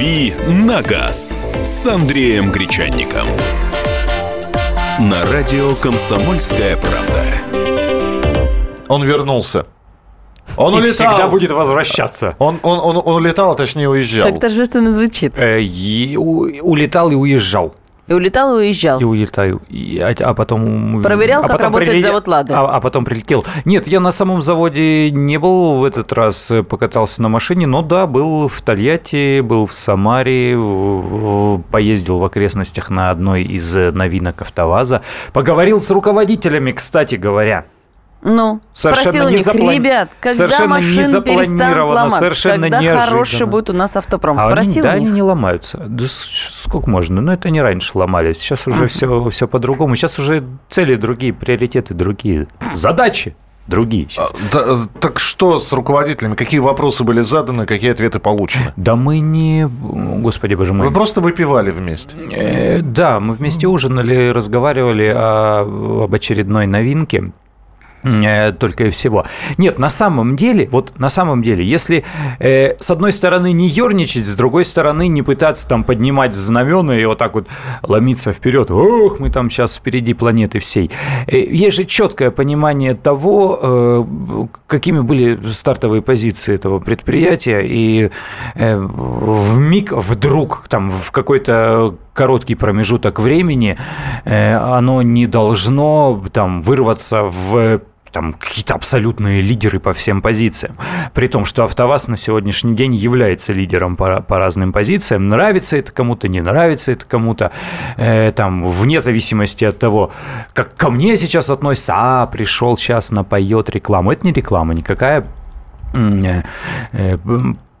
«Дави на газ» с Андреем Гречанником. На радио «Комсомольская правда». Он вернулся. Он И улетал. всегда будет возвращаться. Он, он, он, он улетал, а точнее уезжал. Так торжественно звучит. Э, и у- улетал и уезжал. И улетал, и уезжал. И улетаю. И- а, а потом... Проверял, а как потом работает прилетел- завод «Лада». А, а потом прилетел. Нет, я на самом заводе не был в этот раз, э, покатался на машине, но да, был в Тольятти, был в Самаре, поездил в окрестностях на одной из э, новинок АвтоВАЗа. Поговорил с руководителями, кстати говоря. Ну, Совершенно спросил у них, заплани- ребят, когда совершенно не машины перестанут запланировано, ломаться, совершенно когда неожиданно. хороший будет у нас автопром? А они, Спросил да, у они них. не ломаются. Да сколько можно? Ну, это не раньше ломались. Сейчас уже все, все по-другому. Сейчас уже цели другие, приоритеты другие. Задачи другие А, сейчас. да, так что с руководителями? Какие вопросы были заданы, какие ответы получены? Да мы не... Господи, боже мой. Вы просто выпивали вместе. Э, Да, мы вместе ужинали, разговаривали о- об очередной новинке. Э, Только и всего. Нет, на самом деле, вот на самом деле, если э, с одной стороны не ерничать, с другой стороны не пытаться там поднимать знамена и вот так вот ломиться вперед, ох, мы там сейчас впереди планеты всей. Э, есть же четкое понимание того, э, какими были стартовые позиции этого предприятия, и э, в миг вдруг там в какой-то короткий промежуток времени э, оно не должно там вырваться в там какие-то абсолютные лидеры по всем позициям. При том, что АвтоВАЗ на сегодняшний день является лидером по, по разным позициям. Нравится это кому-то, не нравится это кому-то. Э, там, вне зависимости от того, как ко мне сейчас относятся, а, пришел, сейчас напоет рекламу. Это не реклама никакая.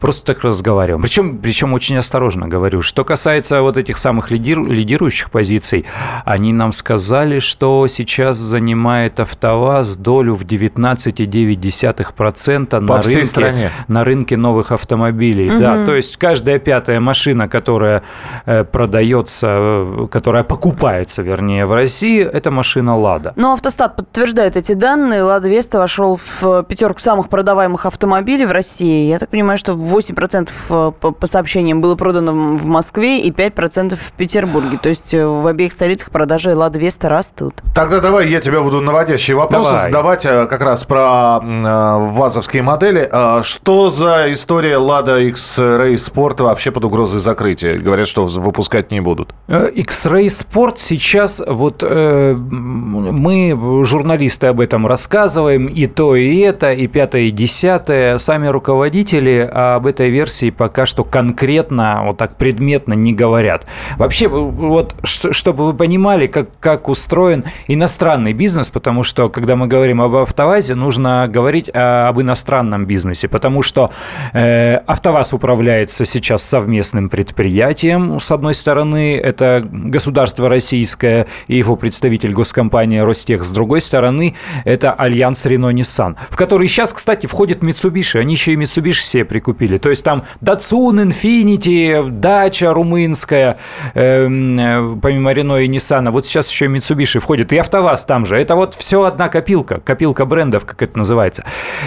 Э, э, Просто так разговариваем. Причем, причем очень осторожно говорю. Что касается вот этих самых лидиру- лидирующих позиций, они нам сказали, что сейчас занимает АвтоВАЗ долю в 19,9% По на рынке, стране. на рынке новых автомобилей. Да, то есть каждая пятая машина, которая э, продается, э, которая покупается, вернее, в России, это машина «Лада». Но автостат подтверждает эти данные. Лада Веста вошел в пятерку самых продаваемых автомобилей в России. Я так понимаю, что 8% по, по сообщениям было продано в Москве и 5% в Петербурге. То есть э, в обеих столицах продажи Лада Веста растут. Тогда давай я тебе буду наводящие вопросы Давай. задавать э, как раз про э, ВАЗовские модели. Э, Что за история Lada X-Ray Sport вообще под угрозой закрытия? Говорят, что выпускать не будут. Э, X-Ray Sport сейчас, вот э, мы, журналисты, об этом рассказываем, и то, и это, и пятое, и десятое. Сами руководители об этой версии пока что конкретно, вот так предметно не говорят. Вообще, вот, ш- чтобы вы понимали, как, как устроен иностранный бизнес, потому что, когда мы говорим об АвтоВАЗе, нужно говорить а, об иностранном бизнесе, потому что э, АвтоВАЗ управляется сейчас совместным предприятием. С одной стороны, это государство российское и его представитель госкомпания Ростех. С другой стороны, это альянс Рено-Ниссан, в который сейчас, кстати, входит Mitsubishi. Они еще и Mitsubishi себе прикупили. То есть там Datsun, Infiniti, дача румынская, эм, э, помимо Рено и Ниссана. Вот сейчас еще и Mitsubishi входит. И АвтоВАЗ там же. Это вот все одна копилка. Копилка брендов, как это называется.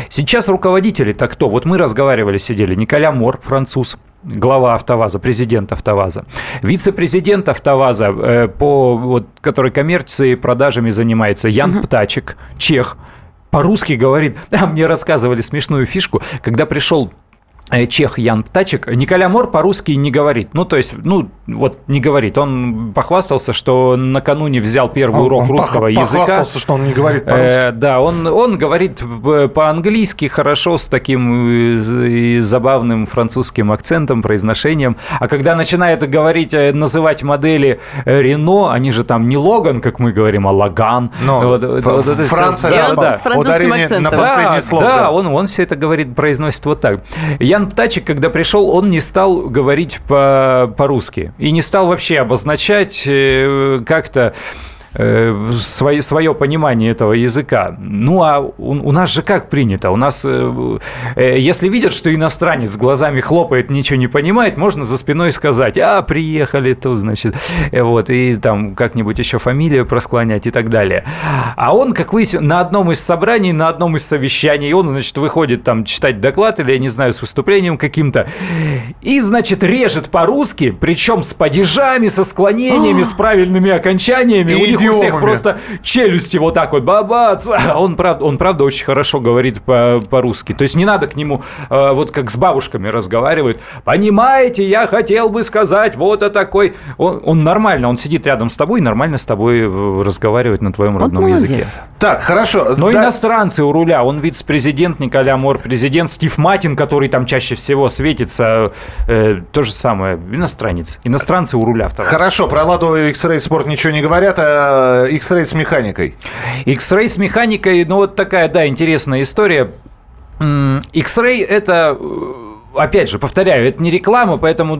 Сейчас руководители-то кто? Вот мы разговаривали, сидели. Николя Мор, француз, глава АвтоВАЗа, президент АвтоВАЗа, вице-президент АвтоВАЗа, э, по, вот, который коммерцией, продажами занимается, Ян Птачек, чех, по-русски говорит, а мне рассказывали смешную фишку, когда пришел чех Ян Птачек, Николя Мор по-русски не говорит. Ну, то есть, ну, вот не говорит. Он похвастался, что накануне взял первый Он- урок он русского пох- языка. Похвастался, что он не говорит по-русски. Э, да, он, он говорит э, по-английски хорошо, с таким э, забавным французским акцентом, произношением. А когда начинает говорить, э, называть модели э, Рено, они же там не Логан, как мы говорим, а Лаган. Но Вот, ф- вот. Франция, И он да, с французским ударение на акцентом. последний Да, да, он, он все это говорит, произносит вот так. Ян Птачек, когда пришел, он не стал говорить по- по-русски. и не стал вообще обозначать э, как-то свое, свое понимание этого языка. Ну, а у, у нас же как принято? У нас, э, э, если видят, что иностранец глазами хлопает, ничего не понимает, можно за спиной сказать, а, приехали тут, значит, э, вот, и там как-нибудь еще фамилию просклонять и так далее. А он, как выяснилось, на одном из собраний, на одном из совещаний, он, значит, выходит там читать доклад или, я не знаю, с выступлением каким-то, и, значит, режет по-русски, причем с падежами, со склонениями, с правильными окончаниями. И у них у всех просто челюсти вот так вот, бабац. Он, правда, он, правда, очень хорошо говорит по- по-русски. То есть не надо к нему, э, вот как с бабушками разговаривают. Понимаете, я хотел бы сказать вот о такой... Он, он нормально, он сидит рядом с тобой и нормально с тобой э, разговаривает на твоем Вот родном молодец. языке. Так, хорошо. Но Да- иностранцы у руля. Он вице-президент Николя Мор, президент Стив Матин, который там чаще всего светится. э, то же самое. Иностранец. Иностранцы у руля. Хорошо, про Ладу X-Ray Sport ничего не говорят, а X-Ray с механикой. X-Ray с механикой, ну вот такая, да, интересная история. X-Ray это э, Опять же, повторяю, это не реклама, поэтому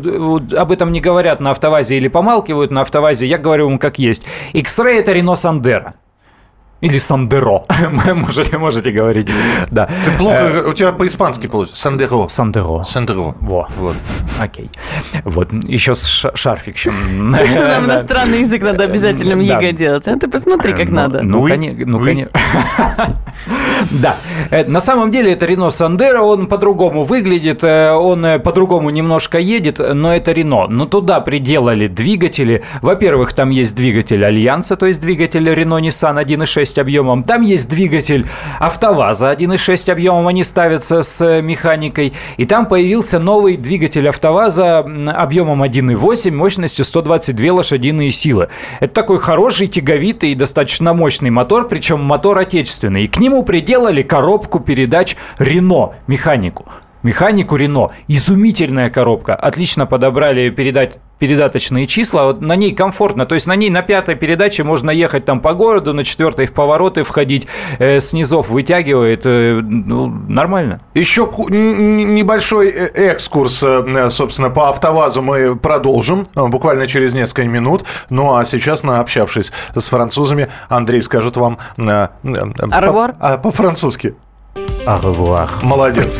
об этом не говорят на автовазе или помалкивают на автовазе. Я говорю вам как есть. X-Ray это Рено Сандеро. Или Сандеро. можете, можете говорить. Да. Ты плохо, у тебя по-испански получится. Сандеро. Сандеро. Сандеро. Во, вот, окей. Вот, еще с ша- шарфиком. Так что нам иностранный язык надо обязательно Да. ЕГЭ делать. А ты посмотри, как Ну, надо. Ну, ну, уи. коне- Да. Э, На самом деле это Рено Сандеро, он по-другому выглядит, э, он э, по-другому немножко едет, но это Рено. Но туда приделали двигатели. Во-первых, там есть двигатель Альянса, то есть двигатель Рено Nissan 1.6 объемом. Там есть двигатель АвтоВАЗа 1.6 объемом, они ставятся с э, механикой. И там появился новый двигатель АвтоВАЗа объемом 1.8, мощностью 122 лошадиные силы. Это такой хороший, тяговитый и достаточно мощный мотор, причем мотор отечественный. И к нему приделали коробку передач Рено, механику. Механику Рено. Изумительная коробка. Отлично подобрали передать передаточные числа, вот на ней комфортно, то есть на ней на пятой передаче можно ехать там по городу, на четвертой в повороты входить, э, с низов вытягивает, э, ну, нормально. Еще небольшой э, экскурс, э, собственно, по АвтоВАЗу мы продолжим э, буквально через несколько минут. Ну а сейчас, наобщавшись с французами, Андрей скажет вам э, э, по- а, по-французски. Арвуар. Молодец.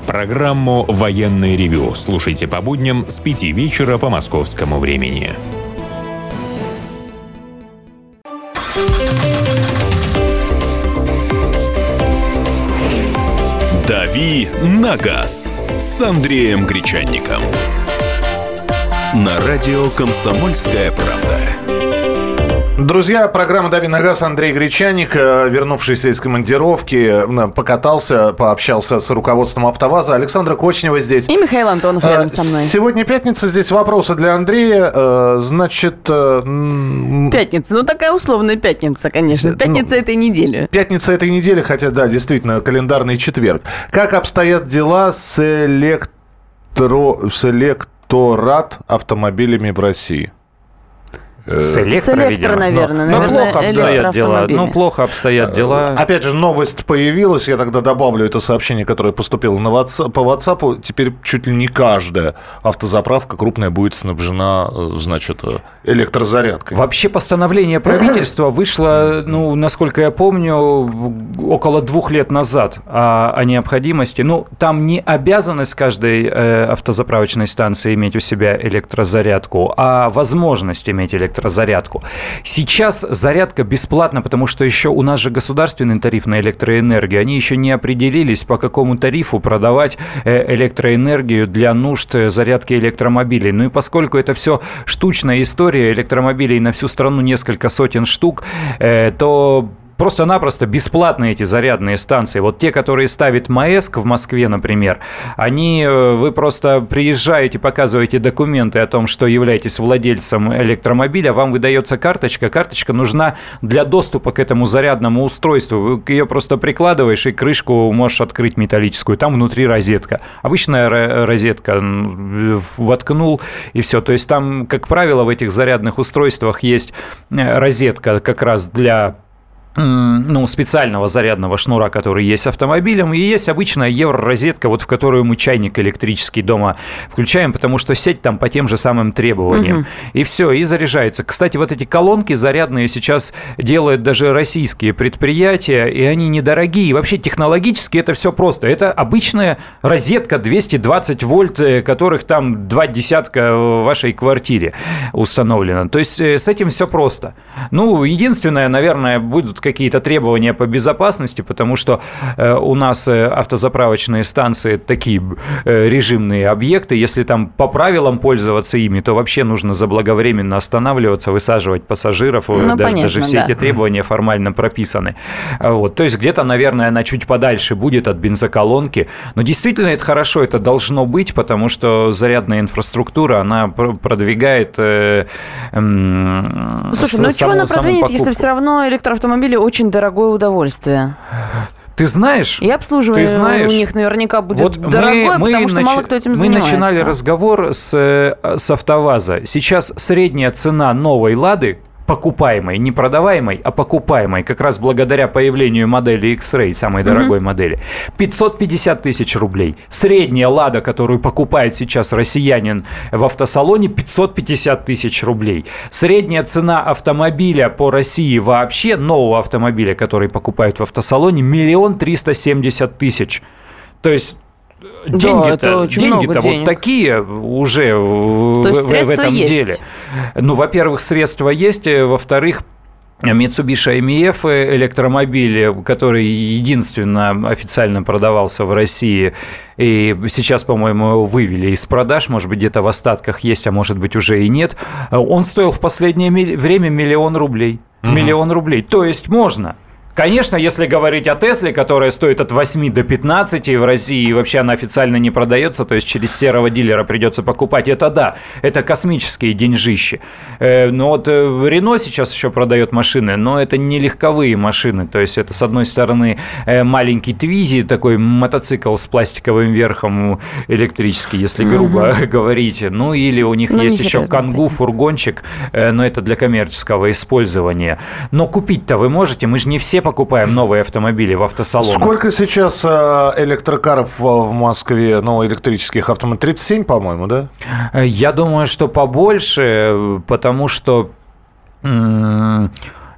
Программу «Военный ревю» слушайте по будням с 5 вечера по московскому времени. «Дави на газ» с Андреем Гречанником. На радио «Комсомольская правда». Друзья, программа «Дави на газ» Андрей Гречаник, э, вернувшийся из командировки, э, покатался, пообщался с руководством АвтоВАЗа. Александра Кочнева здесь. И Михаил Антонов рядом со мной. Э, Сегодня пятница, здесь вопросы для Андрея. Э, Значит, э, Пятница. Ну, такая условная пятница, конечно. Ну, Пятница этой недели. пятница этой недели, хотя, да, действительно, календарный четверг. Как обстоят дела с, электро... с электорат автомобилями в России? С С электро, видимо. наверное. Ну, Наверное, плохо обстоят дела. Ну, плохо обстоят дела. Опять же, новость появилась, я тогда добавлю это сообщение, которое поступило на WhatsApp, по WhatsApp. Теперь чуть ли не каждая автозаправка крупная будет снабжена, э, значит, э, электрозарядкой. Вообще постановление правительства вышло, ну, насколько я помню, около двух лет назад о, о необходимости. Ну, там не обязанность каждой э, автозаправочной станции иметь у себя электрозарядку, а возможность иметь электрозарядку. Сейчас зарядка бесплатна, потому что еще у нас же государственный тариф на электроэнергию. Они еще не определились, по какому тарифу продавать э, электроэнергию для нужд э, зарядки электромобилей. Ну и поскольку это все штучная история, электромобилей на всю страну несколько сотен штук, э, то просто-напросто бесплатные эти зарядные станции. Вот те, которые ставит МАЭСК в Москве, например, они, э, вы просто приезжаете, показываете документы о том, что являетесь владельцем электромобиля, вам выдается карточка. Карточка нужна для доступа к этому зарядному устройству. Ее просто прикладываешь и крышку можешь открыть металлическую. Там внутри розетка. Обычная розетка воткнул и все. То есть там, как правило, в этих зарядных устройствах есть э, розетка как раз для ну, специального зарядного шнура, который есть автомобилем, и есть обычная евро-розетка, вот в которую мы чайник электрический дома включаем, потому что сеть там по тем же самым требованиям. Угу. И все, и заряжается. Кстати, вот эти колонки зарядные сейчас делают даже российские предприятия, и они недорогие. И вообще технологически это все просто. Это обычная розетка 220 вольт, э, которых там два десятка в вашей квартире установлено. То есть э, с этим все просто. Ну, единственное, наверное, будут какие-то требования по безопасности, потому что э, у нас э, автозаправочные станции такие э, режимные объекты. Если там по правилам пользоваться ими, то вообще нужно заблаговременно останавливаться, высаживать пассажиров. Ну, даже, понятно, даже все да. эти требования формально прописаны. Вот. То есть где-то, наверное, она чуть подальше будет от бензоколонки. Но действительно это хорошо, это должно быть, потому что зарядная инфраструктура, она продвигает... Э, э, Слушай, ну чего она продвинет, если все равно электроавтомобиль автомобиле очень дорогое удовольствие. Ты знаешь? И обслуживание ты знаешь, у них наверняка будет вот дорогое, мы, потому мы что нач... мало кто этим занимается. Мы начинали разговор с, э, с АвтоВАЗа. Сейчас средняя цена новой «Лады» покупаемой, не продаваемой, а покупаемой, как раз благодаря появлению модели X-Ray, самой дорогой mm-hmm. модели, 550 тысяч рублей. Средняя «Лада», которую покупает сейчас россиянин в автосалоне, 550 тысяч рублей. Средняя цена автомобиля по России вообще, нового автомобиля, который покупают в автосалоне, миллион триста семьдесят тысяч. То есть деньги-то, да, деньги-то вот такие уже То в, в этом есть. деле. Ну, во-первых, средства есть, э, во-вторых, Mitsubishi MF электромобиль, который единственно официально продавался в России, и сейчас, по-моему, его вывели из продаж, может быть, где-то в остатках есть, а может быть, уже и нет, он стоил в последнее время миллион рублей. Угу. Миллион рублей. То есть можно. Конечно, если говорить о Тесле, которая стоит от 8 до 15 в России, и вообще она официально не продается, то есть через серого дилера придется покупать, это да, это космические деньжищи. Э, но вот э, Рено сейчас еще продает машины, но это не легковые машины, то есть это, с одной стороны, э, маленький Твизи, такой мотоцикл с пластиковым верхом электрический, если грубо угу. говорить, ну или у них ну, есть еще Кангу, фургончик, но это для коммерческого использования. Но купить-то вы можете, мы же не все покупаем новые автомобили в автосалонах. Сколько сейчас э, электрокаров в Москве, ну, электрических автомобилей? 37, по-моему, да? Я думаю, что побольше, потому что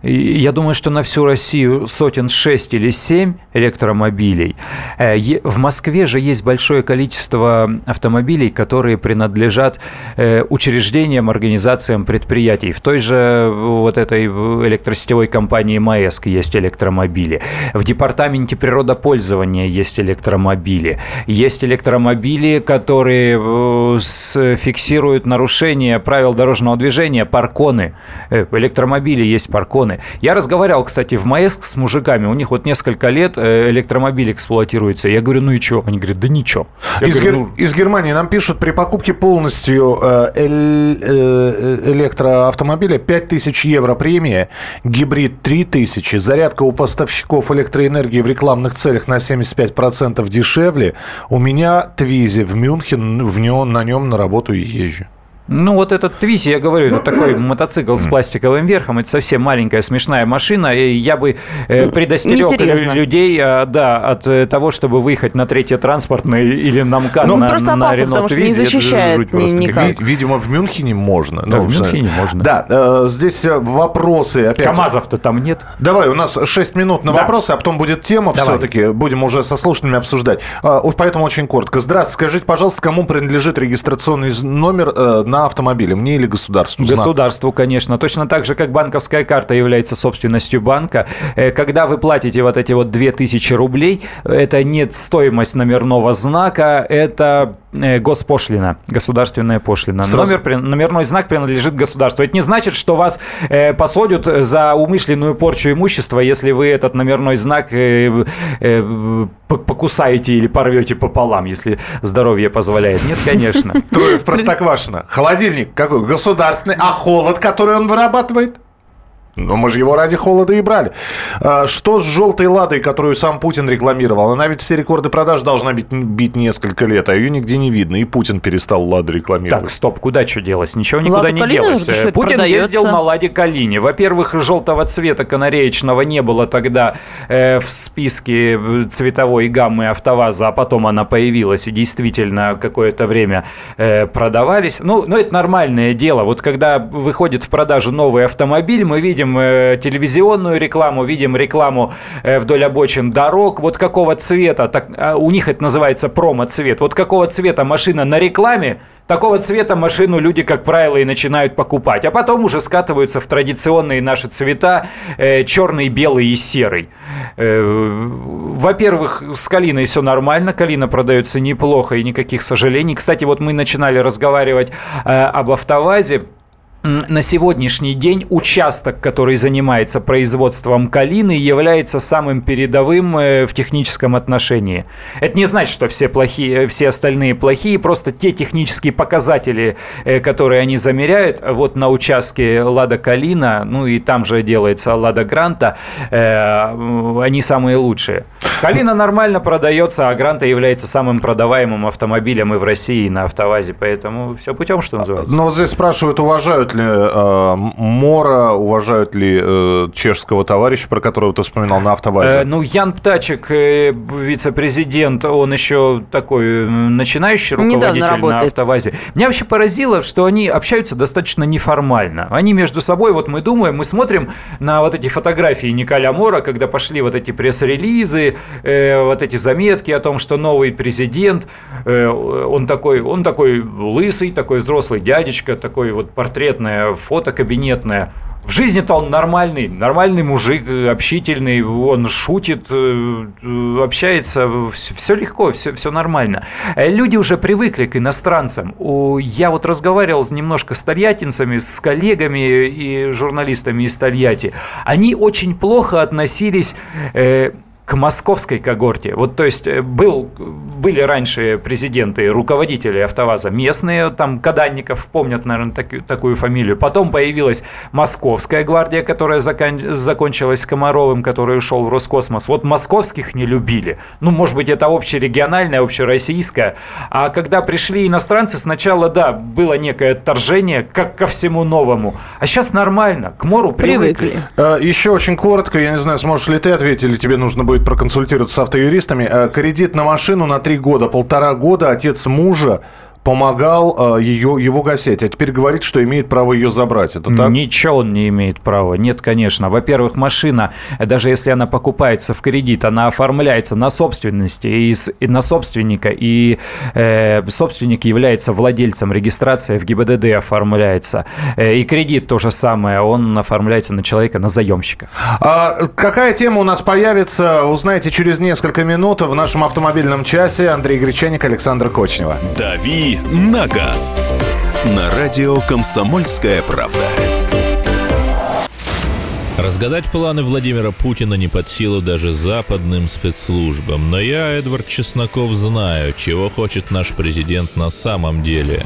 я думаю, что на всю Россию сотен шесть или семь электромобилей. Э, в Москве же есть большое количество автомобилей, которые принадлежат э, учреждениям, организациям предприятий. В той же вот этой электросетевой компании МАЭСК есть электромобили. В департаменте природопользования есть электромобили. Есть электромобили, которые э, фиксируют нарушение правил дорожного движения, парконы. Электромобили есть парконы стороны. Я разговаривал, кстати, в Маэск с мужиками, у них вот несколько лет э, электромобиль эксплуатируется. Я говорю, ну и что? Они говорят, да ничего. из, говорю, ну... из Германии нам пишут, при покупке полностью э, э, электроавтомобиля 5000 евро премия, гибрид 3000, зарядка у поставщиков электроэнергии в рекламных целях на 75% дешевле. У меня Твизи в Мюнхен, в нем, на нем на работу езжу. Ну, вот этот Твиси, я говорю, это такой мотоцикл с пластиковым верхом. Это совсем маленькая смешная машина. И я бы э, предостерег людей э, да, от э, того, чтобы выехать на третье транспортное или на МКАД ну, на, просто на опасно, Рено потому что не защищает ни, никак. Видимо, в Мюнхене можно. Да, ну, в Мюнхене можно. Да, э, здесь э, вопросы. Опять. КАМАЗов-то там нет. Давай, у нас 6 минут на да. вопросы, а потом будет тема все-таки. Будем уже со слушателями обсуждать. Э, поэтому очень коротко. Здравствуйте, скажите, пожалуйста, кому принадлежит регистрационный номер э, на автомобиле? Мне или государству? Государству, конечно. Точно так же, как банковская карта является собственностью банка. Э, когда вы платите вот эти вот 2000 рублей, это нет стоимость номерного знака, это госпошлина, государственная пошлина. Сразу- Номер, номерной знак принадлежит государству. Это не значит, что вас э, посадят за умышленную порчу имущества, если вы этот номерной знак э, э, покусаете или порвете пополам, если здоровье позволяет. Нет, конечно. Трое в Простоквашино. Холодильник какой? Государственный. А холод, который он вырабатывает? Ну, мы же его ради холода и брали. А, Что с желтой ладой, которую сам Путин рекламировал? Она ведь все рекорды продаж должна бить, бить несколько лет, а ее нигде не видно. И Путин перестал ладу рекламировать. Так, стоп, куда что делось? Ничего никуда Ладу не делось. что Путин продается? ездил на Ладе Калине. Во-первых, желтого цвета канареечного не было тогда э, в списке э, цветовой гаммы АвтоВАЗа, а потом она появилась и действительно какое-то время э, продавались. Ну, ну, это нормальное дело. Вот когда выходит в продажу новый автомобиль, мы видим э, телевизионную рекламу, видим рекламу э, вдоль обочин дорог. Вот какого цвета, так, а у них это называется промо-цвет. Вот какого цвета машина на рекламе, Такого цвета машину люди, как правило, и начинают покупать. А потом уже скатываются в традиционные наши цвета э, черный, белый и серый. Э, во-первых, с Калиной все нормально. Калина продается неплохо и никаких сожалений. Кстати, вот мы начинали разговаривать э, об автовазе. На сегодняшний день участок, который занимается производством калины, является самым передовым э, в техническом отношении. Это не значит, что все плохие, все остальные плохие, просто те технические показатели, э, которые они замеряют, вот на участке Лада Калина, ну и там же делается Лада Гранта, э, они самые лучшие. Калина нормально продается, а Гранта является самым продаваемым автомобилем и в России, и на автовазе, поэтому все путем, что называется. Ну, вот здесь спрашивают, уважают ли э, Мора, уважают ли э, чешского товарища, про которого ты вспоминал на автовазе? Э, ну, Ян Птачек, э, вице-президент, он еще такой м, начинающий Недавно руководитель на автовазе. Меня вообще поразило, что они общаются достаточно неформально. Они между собой, вот мы думаем, мы смотрим на вот эти фотографии Николя Мора, когда пошли вот эти пресс-релизы, э, вот эти заметки о том, что новый президент, э, он такой, он такой лысый, такой взрослый дядечка, такой вот портретное фото кабинетное. В жизни-то он нормальный, нормальный мужик, э, общительный, он шутит, э, э, общается, все, легко, все, все нормально. Люди уже привыкли к иностранцам. Я вот разговаривал немножко с тольяттинцами, с коллегами и журналистами из Тольятти. Они очень плохо относились к московской когорте. Вот, то есть, э, был, были раньше президенты, руководители АвтоВАЗа местные, там, Каданников, помнят, наверное, таки- такую фамилию. Потом появилась Московская гвардия, которая закон- закончилась Комаровым, который ушел в Роскосмос. Вот московских не любили. Ну, может быть, это общерегиональное, общероссийское. А когда пришли иностранцы, сначала, да, было некое отторжение, как ко всему новому. А сейчас нормально, к Мору привыкли. Привыкли. Э, Еще очень коротко, я не знаю, сможешь ли ты ответить, или тебе нужно будет проконсультироваться с автоюристами. Э, Кредит на машину на три года, полтора года отец мужа помогал э, ее, его гасить, а теперь говорит, что имеет право ее забрать. Это так? Ничего он не имеет права. Нет, конечно. Во-первых, машина, э, даже если она покупается в кредит, она оформляется на собственности и, и на собственника, и э, собственник является владельцем, регистрация в ГИБДД оформляется. Э, и кредит то же самое, он оформляется на человека, на заемщика. А какая тема у нас появится, узнаете через несколько минут в нашем автомобильном часе. Андрей Гречаник, Александр Кочнева. «Дави на газ» на радио «Комсомольская правда». Разгадать планы Владимира Путина не под силу даже западным спецслужбам. Но я, Эдвард Чесноков, знаю, чего хочет наш президент на самом деле.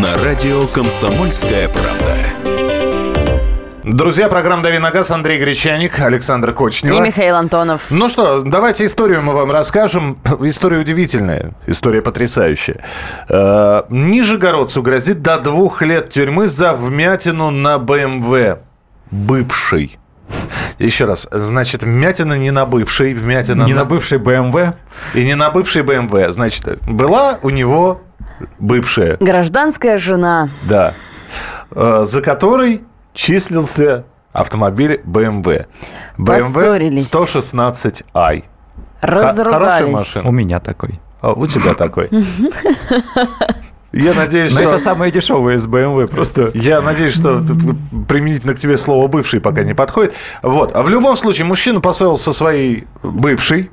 На радио «Комсомольская правда». Друзья, программа «Дави на газ», Андрей Гречаник, Александр Кочнева. И Михаил Антонов. Ну что, давайте историю мы вам расскажем. История удивительная, история потрясающая. Э, Нижегородцу грозит до двух лет тюрьмы за вмятину на БМВ. Бывший. Еще раз, значит, вмятина не на бывшей, вмятина Не на... на бывшей БМВ. И не на бывшей БМВ. Значит, была у него бывшая, Гражданская жена. да, э, за которой числился автомобиль BMW. BMW Поссорились. 116i. Х- Хорошая Разругались. машина. У меня такой. А, у тебя такой. Я надеюсь, Но что... это самое дешевое из BMW просто. Я надеюсь, что применительно к тебе слово «бывший» пока не подходит. Вот. А в любом случае, мужчина поссорился со своей бывшей.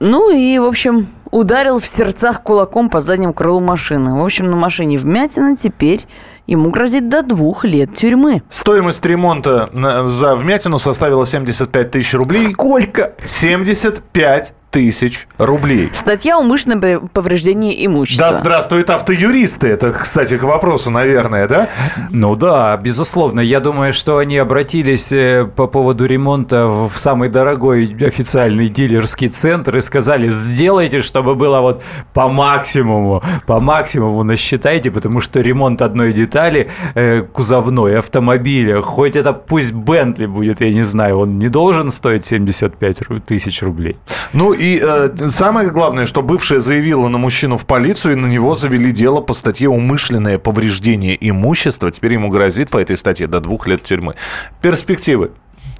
Ну и, в общем, ударил в сердцах кулаком по заднему крылу машины. В общем, на машине вмятина теперь ему грозит до двух лет тюрьмы. Стоимость ремонта за вмятину составила 75 тысяч рублей. Сколько? 75 тысяч рублей. Статья умышленное пов- повреждение имущества. Да здравствуют автоюристы. Это, кстати, к вопросу, наверное, да? Ну да, безусловно. Я думаю, что они обратились э, по поводу ремонта в самый дорогой официальный дилерский центр и сказали, сделайте, чтобы было вот по максимуму, по максимуму насчитайте, потому что ремонт одной детали э, кузовной автомобиля, хоть это пусть Бентли будет, я не знаю, он не должен стоить 75 ру- тысяч рублей. Ну и э, самое главное, что бывшая заявила на мужчину в полицию, и на него завели дело по статье «Умышленное повреждение имущества». Теперь ему грозит по этой статье до двух лет тюрьмы. Перспективы.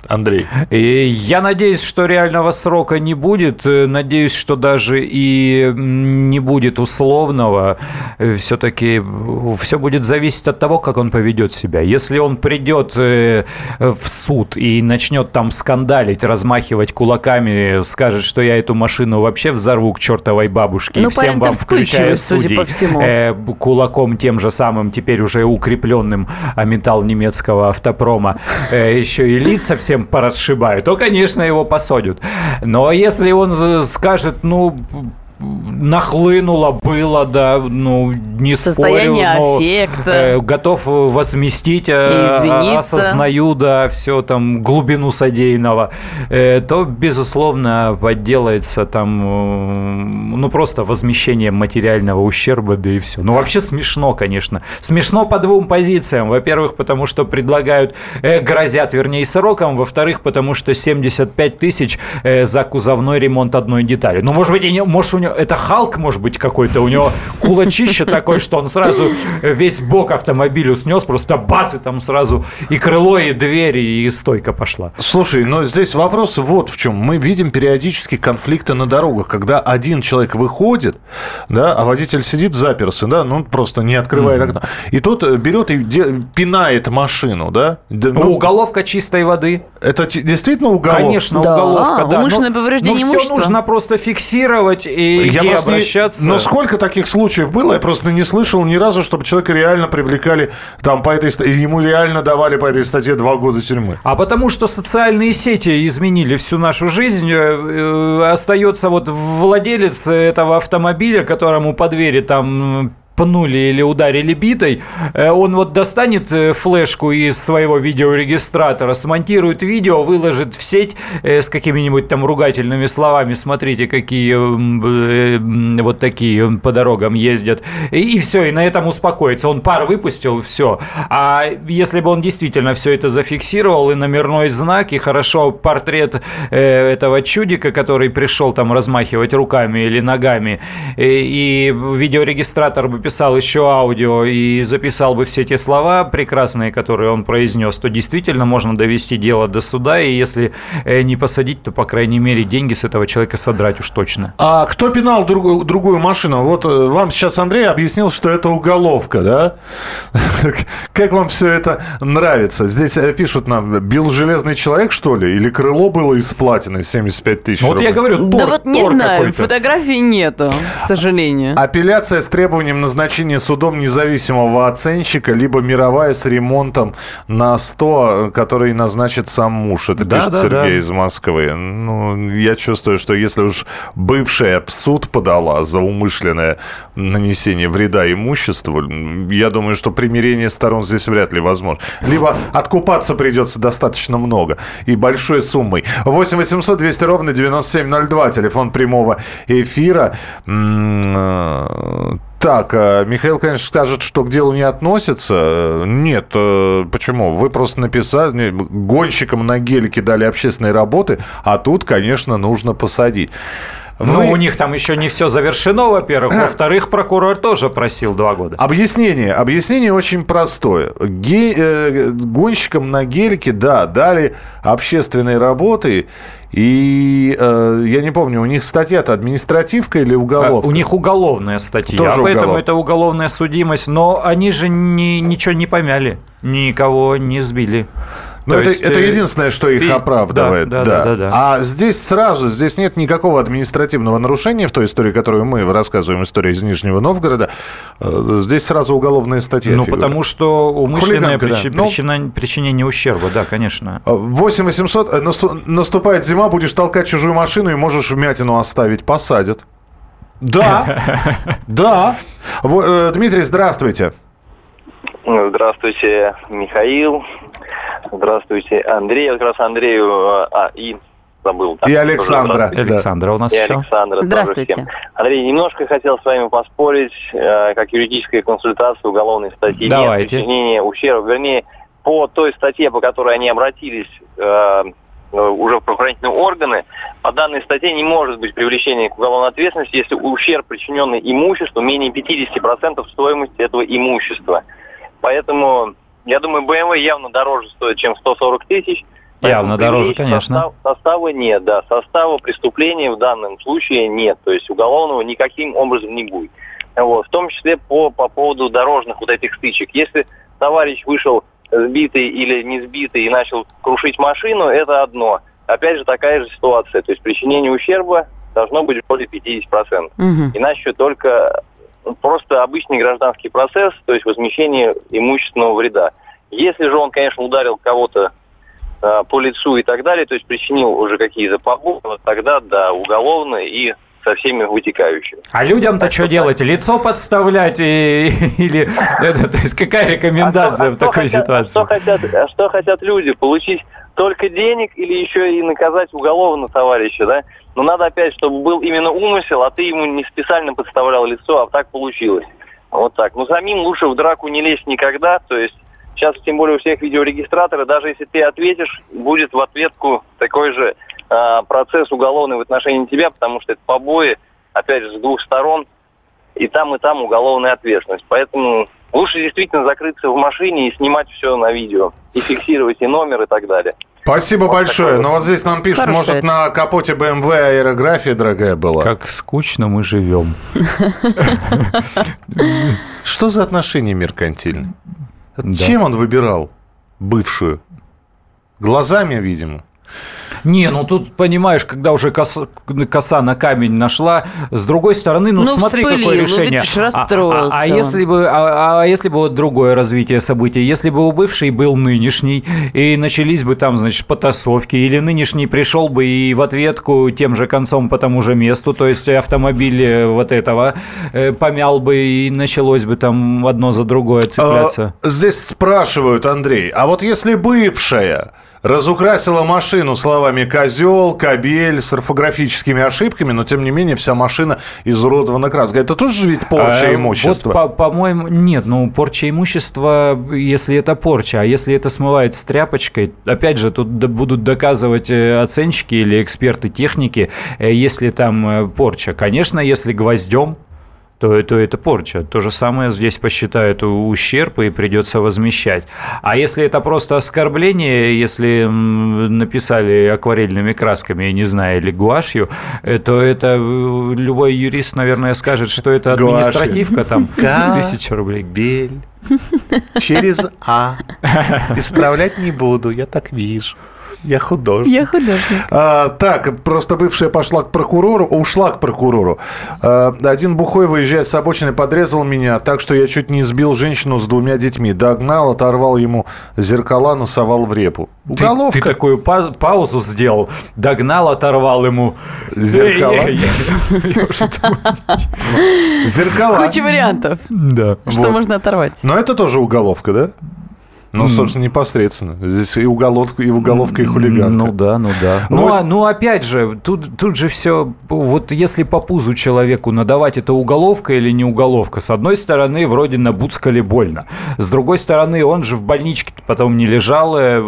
Андрей. И я надеюсь, что реального срока не будет. Э, Надеюсь, что даже и не будет условного. Все-таки все будет зависеть от того, как он поведет себя. Если он придет э, в суд и начнет там скандалить, размахивать кулаками, скажет, что я эту машину вообще взорву к чертовой бабушке, Ну, и всем вам, включая судей, по всему. э, кулаком тем же самым, теперь уже укрепленным а металл немецкого автопрома, э, еще и лица совсем порасшибают, то, конечно, его посадят. Но если он скажет, ну, нахлынуло, было, да, ну, не Состояние спорю, но, аффекта. э, готов возместить, э, осознаю, да, все там, глубину содеянного, э, то, безусловно, подделается там, э, ну, просто возмещение материального ущерба, да и все. Ну, вообще смешно, конечно. Смешно по двум позициям. Во-первых, потому что предлагают, э, грозят, вернее, сроком. Во-вторых, потому что 75 тысяч э, за кузовной ремонт одной детали. Ну, может быть, и не, может, у него, это Халк, может быть, какой-то, у него кулачище такое, что он сразу весь бок автомобилю снес, просто бац, и там сразу и крыло, и двери, и стойка пошла. Слушай, но здесь вопрос вот в чем. Мы видим периодически конфликты на дорогах, когда один человек выходит, да, а водитель сидит заперся, да, ну просто не открывает окно. И тот э, берет и де- пинает машину, да. Ну, Уголовка чистой воды. Это те- действительно уголовка? Конечно, Да, уголовка, да. умышленное Но- повреждение но все имущества. нужно просто фиксировать и Я где просто не- обращаться. Но сколько таких случаев было, я просто не слышал ни разу, чтобы человека реально привлекали там по этой ст- и ему реально давали по этой статье два года тюрьмы. А потому что социальные сети изменили всю нашу жизнь. Э, э, Остается вот владелец этого автомобиля, которому по двери там пнули или ударили битой, э, он вот достанет э, флешку из своего видеорегистратора, смонтирует видео, выложит в сеть э, с какими-нибудь там ругательными словами. Смотрите, какие вот такие по дорогам ездят. И, все, и на этом успокоится. Он пар выпустил, все. А если бы он действительно все это зафиксировал, и номерной знак, и хорошо портрет этого чудика, который пришел там размахивать руками или ногами, и видеорегистратор бы писал еще аудио и записал бы все те слова прекрасные, которые он произнес, то действительно можно довести дело до суда, и если э, не посадить, то, по крайней мере, деньги с этого человека содрать уж точно. А кто пинал другую, другую машину? Вот э, вам сейчас Андрей объяснил, что это уголовка, да? Как вам все это нравится? Здесь э, пишут нам, бил железный человек, что ли? Или крыло было из платины 75 тысяч Ну, вот я говорю, да тор- вот не тор знаю, фотографий нету, к сожалению. Апелляция с требованием назначения судом независимого оценщика, либо мировая с ремонтом на 100, который назначит сам муж. Это Да, пишет да, Сергей да. из Москвы. Ну, я чувствую, что если уж бывшая в суд подала за умышленное нанесение вреда имуществу, я думаю, что примирение сторон здесь вряд ли возможно. Либо откупаться придется достаточно много и большой суммой. 8 800 200 ровно 9702, телефон прямого эфира. Э, Так, э, Михаил, конечно, скажет, что к делу не относится. Э, Нет, э, почему? Вы просто написали, гонщикам на гелике дали общественные работы, а тут, конечно, нужно посадить. Ну, Вы- у них там еще не все завершено, во-первых. Во-вторых, прокурор тоже просил два года. Объяснение. Объяснение очень простое. Ге- э, гонщикам на гелике, да, дали общественные работы. И э, я не помню, у них статья-то административка или А, уголовка? У них уголовная статья, Тоже а поэтому уголовка. это уголовная судимость. Но они же ни- ничего не помяли, никого не сбили. Ну, То это, есть, это э, единственное, что их и- оправдывает. да, да, да, да. А здесь сразу, здесь нет никакого административного нарушения в той истории, которую мы рассказываем, история из Нижнего Новгорода. Э, Здесь сразу уголовная статья. Ну, фигурирует. потому что умышленное Хулиганка, да. Ну- причина- причинение ущерба, да, конечно. 8 800, э, насту- наступает зима, будешь толкать чужую машину и можешь вмятину оставить. Посадят. Да, да. Дмитрий, здравствуйте. Здравствуйте, Михаил. Здравствуйте, Андрей. Я как раз Андрею... А, и забыл. да. И Тоже Александра. здравствуйте. Да. Александра у нас И еще. Александра. тоже Здравствуйте. Андрей, немножко хотел с вами поспорить, э, как юридическая консультация уголовной статьи. Давайте. Нет причинения ущерба. Вернее, по той статье, по которой они обратились э, уже в правоохранительные органы, по данной статье не может быть привлечения к уголовной ответственности, если ущерб, причиненный имуществу, менее 50% стоимости этого имущества. Поэтому, я думаю, BMW явно дороже стоит, чем 140 тысяч. Явно дороже, конечно. Состав, состава нет, да. Состава преступления в данном случае нет. То есть уголовного никаким образом не будет. Вот. В том числе по, по поводу дорожных вот этих стычек. Если товарищ вышел сбитый или не сбитый и начал крушить машину, это одно. Опять же, такая же ситуация. То есть причинение ущерба должно быть более 50%. Мгм. Иначе только просто обычный гражданский процесс, то есть возмещение имущественного вреда. Если же он, конечно, ударил кого-то э, по лицу и так далее, то есть причинил уже какие-то побои, вот тогда, да, уголовно и со всеми вытекающими. А людям-то что делать? Лицо подставлять и- или... это, То есть какая рекомендация А в что- а такой хотят- ситуации? Что хотят, что хотят люди? Получить только денег или еще и наказать уголовно товарища, да? Но надо опять, чтобы был именно умысел, а ты ему не специально подставлял лицо, а так получилось. Вот так. Но самим лучше в драку не лезть никогда, то есть сейчас тем более у всех видеорегистраторы, даже если ты ответишь, будет в ответку такой же а, процесс уголовный в отношении тебя, потому что это побои, опять же, с двух сторон, и там, и там уголовная ответственность. Поэтому лучше действительно закрыться в машине и снимать все на видео, и фиксировать и номер, и так далее. Спасибо большое. такой вот. Но вот здесь нам пишут, Хороший может, это. на капоте BMW аэрография дорогая была. Как скучно мы живем. Что за отношения меркантильные? Да. Чем он выбирал бывшую? Глазами, видимо. Не, ну тут, понимаешь, когда уже коса, коса на камень нашла, с другой стороны, ну, Ну, смотри, вспылил, какое ну, решение. видишь, А- а, расстроился. а если бы, а, а если бы вот другое развитие событий, если бы у бывшей был нынешний, и начались бы там, значит, потасовки, или нынешний пришел бы и в ответку тем же концом по тому же месту, то есть автомобиль э, вот этого э, помял бы, и началось бы там одно за другое цепляться. А, Здесь спрашивают, Андрей, а вот если бывшая разукрасила машину словами «козел», «кобель» с орфографическими ошибками, но тем не менее вся машина изуродована краской. Это тоже ведь порча А, имущества? Вот, по- по-моему, нет, ну, порча имущества, если это порча, а если это смывает с тряпочкой, опять же, тут будут доказывать э, оценщики или эксперты техники, э, если там э, порча. Конечно, если гвоздем, то, то это порча. То же самое здесь посчитают ущерб и придется возмещать. А если это просто оскорбление, если написали акварельными красками, я не знаю, или гуашью, э, то это э, любой юрист, наверное, скажет, что это административка, там тысяча рублей. Бель. Через А. Исправлять не буду, я так вижу. Я художник. Я художник. А, так, просто бывшая пошла к прокурору, ушла к прокурору. А, один бухой, выезжая с обочины, подрезал меня, так что я чуть не сбил женщину с двумя детьми. Догнал, оторвал ему зеркала, носовал в репу. Ты, Уголовка. ты такую па- паузу сделал, догнал, оторвал ему Зеркала. Зеркала. Куча вариантов, Да. что можно оторвать. Но это тоже уголовка, да? Ну, собственно, непосредственно. Здесь и уголовка, и уголовка, и хулиганка. Ну да, ну да. Ну, а- ну опять же, тут, тут же все, вот если по пузу человеку надавать, это уголовка или не уголовка. С одной стороны, вроде набуцкали больно. С другой стороны, он же в больничке потом не лежал, э,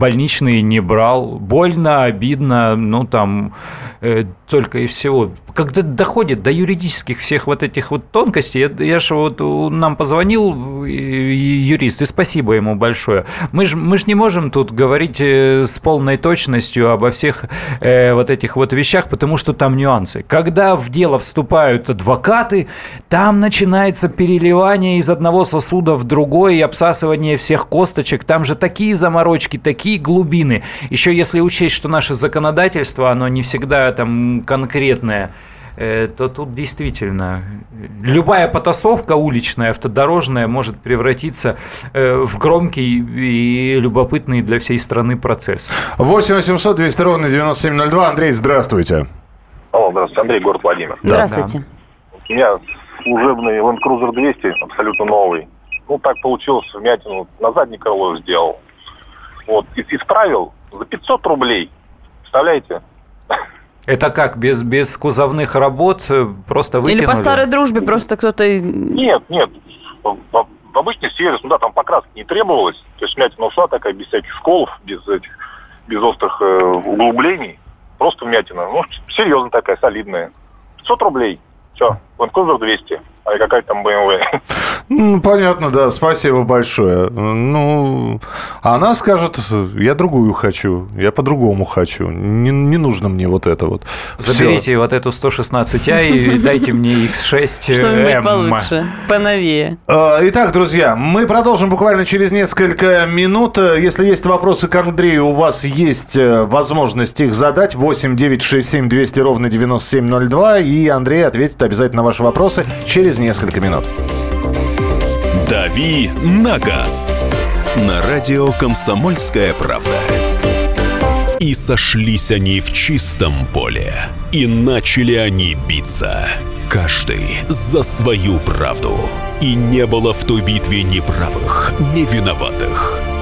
больничные не брал. Больно, обидно, ну там э, только и всего. Когда доходит до юридических всех вот этих вот тонкостей, я, я же вот нам позвонил э, юрист, и спасибо ему большое. Мы же мы ж не можем тут говорить э, с полной точностью обо всех э, вот этих вот вещах, потому что там нюансы. Когда в дело вступают адвокаты, там начинается переливание из одного сосуда в другой и обсасывание всех косточек. Там же такие заморочки, такие глубины. Еще если учесть, что наше законодательство, оно не всегда там конкретное, э, то тут действительно э, любая потасовка уличная, автодорожная может превратиться э, в громкий и любопытный для всей страны процесс. 8 800 200 ровно 9702. Андрей, здравствуйте. Алло, здравствуйте, Андрей, город Владимир. Здравствуйте. У меня служебный Land Cruiser 200, абсолютно новый. Ну, так получилось, вмятину на заднее крыло сделал. Вот, исправил за 500 рублей. Представляете? Это как, без, без кузовных работ э, просто выкинули? Или по старой дружбе просто кто-то... Нет, нет. В, обычный сервис, ну да, там покраски не требовалось. То есть вмятина ушла такая, без всяких сколов, без этих, без острых э, углублений. Просто вмятина. Ну, серьезно такая, солидная. 500 рублей. Все. Cruiser 200. А какая там BMW? Ну, понятно, да, спасибо большое. Ну, она скажет, я другую хочу, я по-другому хочу. Не, не нужно мне вот это вот. Заберите вот эту 116i и дайте мне X6 Что-нибудь получше, поновее. Э, Итак, друзья, мы продолжим буквально через несколько минут. Если есть вопросы к Андрею, у вас есть э, возможность их задать. 8 9 6 7 200 ровно 9702. И Андрей ответит обязательно на ваши вопросы через несколько минут. «Дави на газ» на радио «Комсомольская правда». И сошлись они в чистом поле, и начали они биться. Каждый за свою правду. И не было в той битве ни правых, ни виноватых.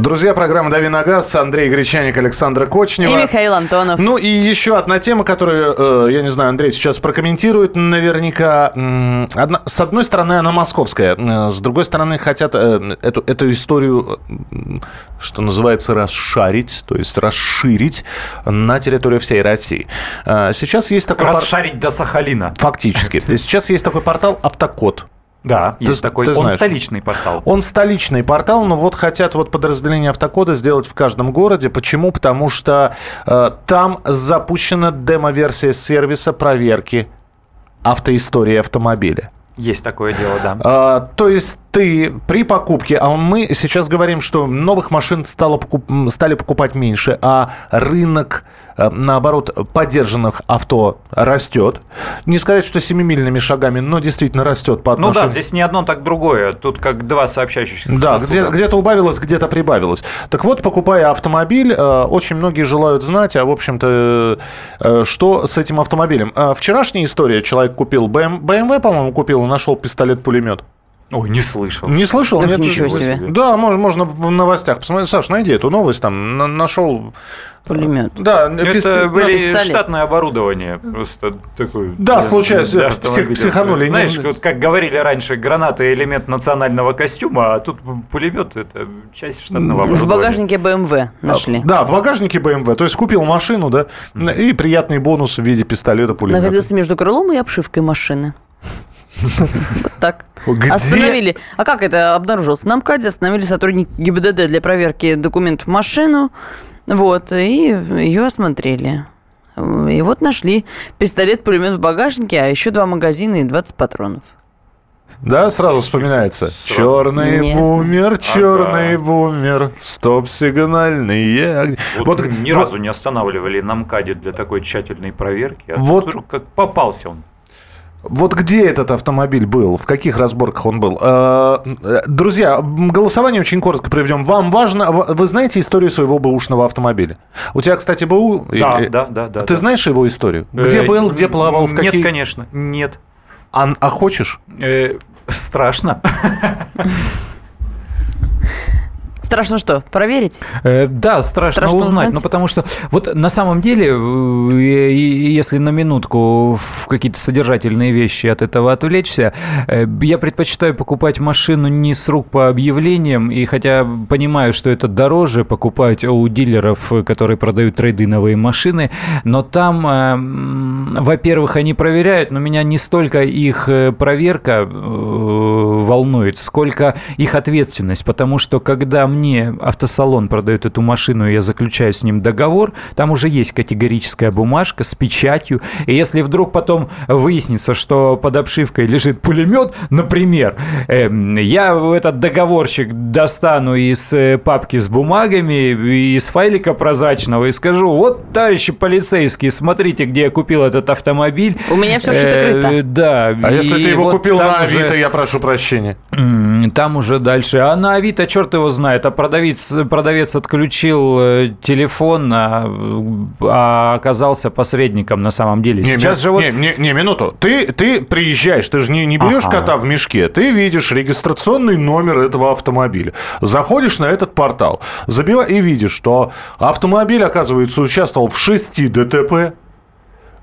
Друзья, программа «Дави на газ». Андрей Гречаник, Александра Кочнева. И Михаил Антонов. Ну и еще одна тема, которую, э, я не знаю, Андрей сейчас прокомментирует наверняка. Одна- с одной стороны, она московская, э, с другой стороны, хотят э, эту, эту историю, что называется, расшарить, то есть расширить на территорию всей России. Сейчас есть такой... пор- Расшарить до Сахалина. Фактически. Сейчас есть такой портал «Автокод». Да, есть Ты- такой. ты Он знаешь. столичный портал. Он столичный портал, но вот хотят вот подразделение автокода сделать в каждом городе. Почему? Потому что э, там запущена демо-версия сервиса проверки автоистории автомобиля. Есть такое дело, да. А, то есть ты при покупке, а мы сейчас говорим, что новых машин стало покуп- стали покупать меньше, а рынок, э, наоборот, поддержанных авто растет. Не сказать, что семимильными шагами, но действительно растет по Ну отношению... да, здесь не одно, так другое. Тут как два сообщающихся Да, сосуда. где, где-то убавилось, где-то прибавилось. Так вот, покупая автомобиль, э, очень многие желают знать, а в общем-то, э, что с этим автомобилем. Э, Вчерашняя история, человек купил BMW, по-моему, купил нашел пистолет-пулемет. Ой, не слышал. Не слышал? Ах, Нет? ничего себе. Да, можно, можно в новостях посмотреть. Саш, найди эту новость, там на- нашел... Пулемет. Да, Это были пистолет. штатное оборудование. Просто такое. Да, случайно, для псих- автомобиля. психанули. Знаешь, вот как говорили раньше, граната элемент национального костюма, а тут пулемет это часть штатного В оборудования. багажнике БМВ нашли. Да, в багажнике BMW. То есть купил машину, да, и приятный бонус в виде пистолета пулемета. Находился между крылом и обшивкой машины. Вот так. Где? Остановили. А как это обнаружилось? На МКАДе остановили сотрудники ГИБДД для проверки документов в машину. Вот, и ее осмотрели. И вот нашли пистолет-пулемет в багажнике, а еще два магазина и 20 патронов. Да, сразу вспоминается. Сразу. Черный Не бумер, черный Ага. бумер, стоп-сигнальные. Вот, Вот ни вот- разу не останавливали на МКАДе для такой тщательной проверки. А Вот- вдруг как попался он. Вот где этот автомобиль был? В каких разборках он был? Э, э, Друзья, голосование очень коротко проведем. Вам важно... Вы знаете историю своего бэушного автомобиля? У тебя, кстати, БУ? Да, И- да, да, да. Ты да. знаешь его историю? Где Э, был, где плавал, в какие... Нет, конечно, нет. А, а хочешь? Э, страшно. Страшно что, проверить? Э, Да, страшно, Страшно узнать. узнать? Ну, потому что вот на самом деле, э, если на минутку в какие-то содержательные вещи от этого отвлечься, э, я предпочитаю покупать машину не с рук по объявлениям, и хотя понимаю, что это дороже, покупать у дилеров, э, которые продают трейдиновые машины, но там, во-первых, они проверяют, но меня не столько их проверка волнует, сколько их ответственность, потому что когда мне автосалон продает эту машину, и я заключаю с ним договор, там уже есть категорическая бумажка с печатью, и если вдруг потом выяснится, что под обшивкой лежит пулемет, например, эм, я этот договорчик достану из э, папки с бумагами, из файлика прозрачного и скажу, вот, товарищи полицейские, смотрите, где я купил этот автомобиль. У меня всё Э, шито-крыто. Да. А если ты его вот купил на уже- Авито, я прошу прощения. Там уже дальше. А на Авито черт его знает. А продавец, продавец отключил э, телефон, а, а оказался посредником на самом деле. Не, Сейчас ми- же вот... не, не, не, минуту. Ты, ты приезжаешь, ты же не, не берешь Ага. кота в мешке, ты видишь регистрационный номер этого автомобиля. Заходишь на этот портал, забива и видишь, что автомобиль, оказывается, участвовал в 6 ДТП.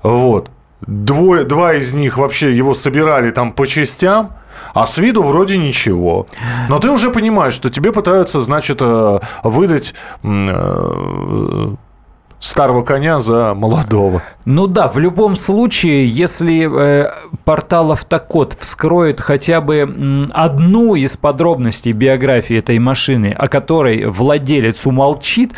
Вот. Двое, два из них вообще его собирали там по частям, а с виду вроде ничего. Но ты уже понимаешь, что тебе пытаются, значит, э, выдать э, старого коня за молодого. Ну да, в любом случае, если э, портал Автокод вскроет хотя бы м, одну из подробностей биографии этой машины, о которой владелец умолчит,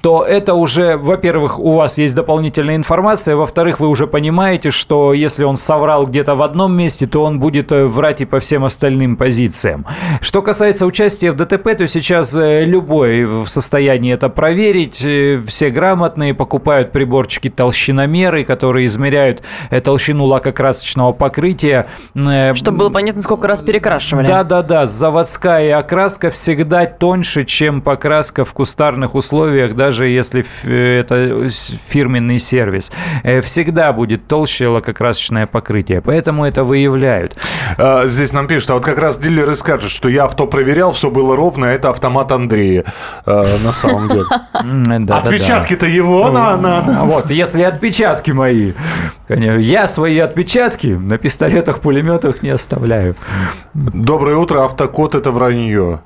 то это уже, во-первых, у вас есть дополнительная информация, во-вторых, вы уже понимаете, что если он соврал где-то в одном месте, то он будет э, врать и по всем остальным позициям. Что касается участия в ДТП, то сейчас э, любой в состоянии это проверить, э, все грамотные, покупают приборчики толщиномеры, которые измеряют э, толщину лакокрасочного покрытия. Э, Чтобы было понятно, сколько раз перекрашивали. да, да, да. Заводская окраска всегда тоньше, чем покраска в кустарных условиях, даже если ф- это фирменный сервис. Э, Всегда будет толще лакокрасочное покрытие, поэтому это выявляют. А, Здесь нам пишут, а вот как раз дилеры скажут, что я авто проверял, все было ровно, а это автомат Андрея на самом деле. Да-да-да. Отпечатки-то его на, на, на. Вот, если отпечатки мои, конечно, я свои отпечатки на пистолетах, пулеметах не оставляю. Доброе утро, автокод это вранье.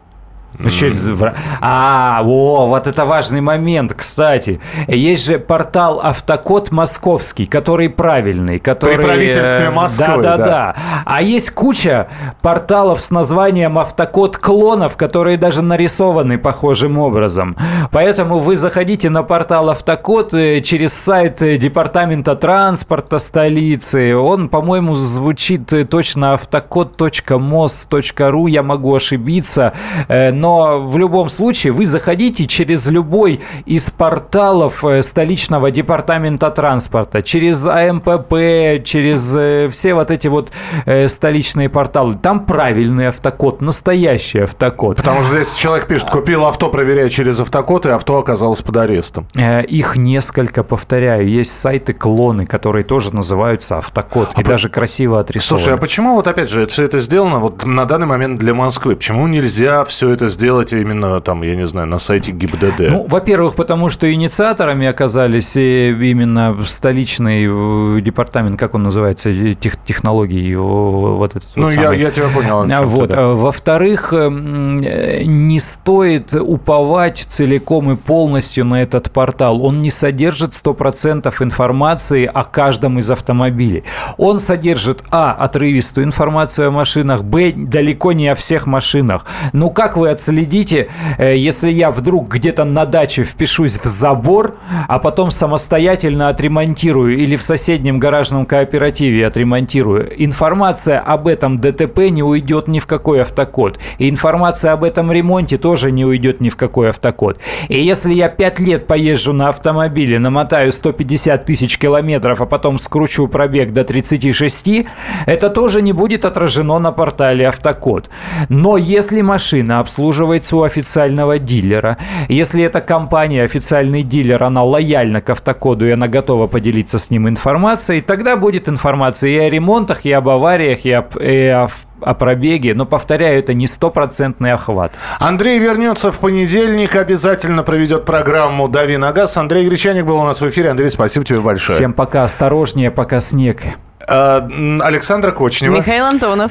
Что это за А, о, вот это важный момент, кстати. Есть же портал Автокод Московский, который правильный, который... правительстве э, Москвы, Да, да, да. да. А есть куча порталов с названием Автокод Клонов, которые даже нарисованы похожим образом. Поэтому вы заходите на портал Автокод э, через сайт э, Департамента транспорта столицы. Он, по-моему, звучит точно автокод.мос.ру, я могу ошибиться. Э, но в любом случае вы заходите через любой из порталов э, столичного департамента транспорта, через АМПП, через э, все вот эти вот э, столичные порталы. Там правильный автокод, настоящий автокод. Потому что здесь человек пишет, купил авто, проверяя через автокод, и авто оказалось под арестом. Их несколько, повторяю. Есть сайты клоны, которые тоже называются автокод. А и по... даже красиво отрисованы. Слушай, а почему вот опять же все это сделано вот на данный момент для Москвы? Почему нельзя все это сделать именно там, я не знаю, на сайте ГИБДД? Ну, во-первых, потому что инициаторами оказались именно столичный э, департамент, как он называется, тех, технологий, вот этот Ну, вот я, я тебя понял. А, вот. Да. Во-вторых, эм, не стоит уповать целиком и полностью на этот портал. Он не содержит 100% информации о каждом из автомобилей. Он содержит, а, отрывистую информацию о машинах, б, далеко не о всех машинах. Ну, как вы отследите, э, если я вдруг где-то на даче впишусь в забор, а потом самостоятельно отремонтирую или в соседнем гаражном кооперативе отремонтирую, информация об этом ДТП не уйдет ни в какой автокод. И информация об этом ремонте тоже не уйдет ни в какой автокод. И если я 5 лет поезжу на автомобиле, намотаю 150 тысяч километров, а потом скручу пробег до 36, это тоже не будет отражено на портале Автокод. Но если машина обслуживается у официального дилера, если эта компания, официальный дилер, она лояльна к автокоду и она готова поделиться с ним информацией, тогда будет информация и о ремонтах, и об авариях, и, об, и о о пробеге, но, повторяю, это не стопроцентный охват. Андрей вернется в понедельник, обязательно проведет программу «Дави на газ». Андрей Гречаник был у нас в эфире. Андрей, спасибо тебе большое. Всем пока, осторожнее, пока снег. А, Александр Кочнева. Михаил Антонов.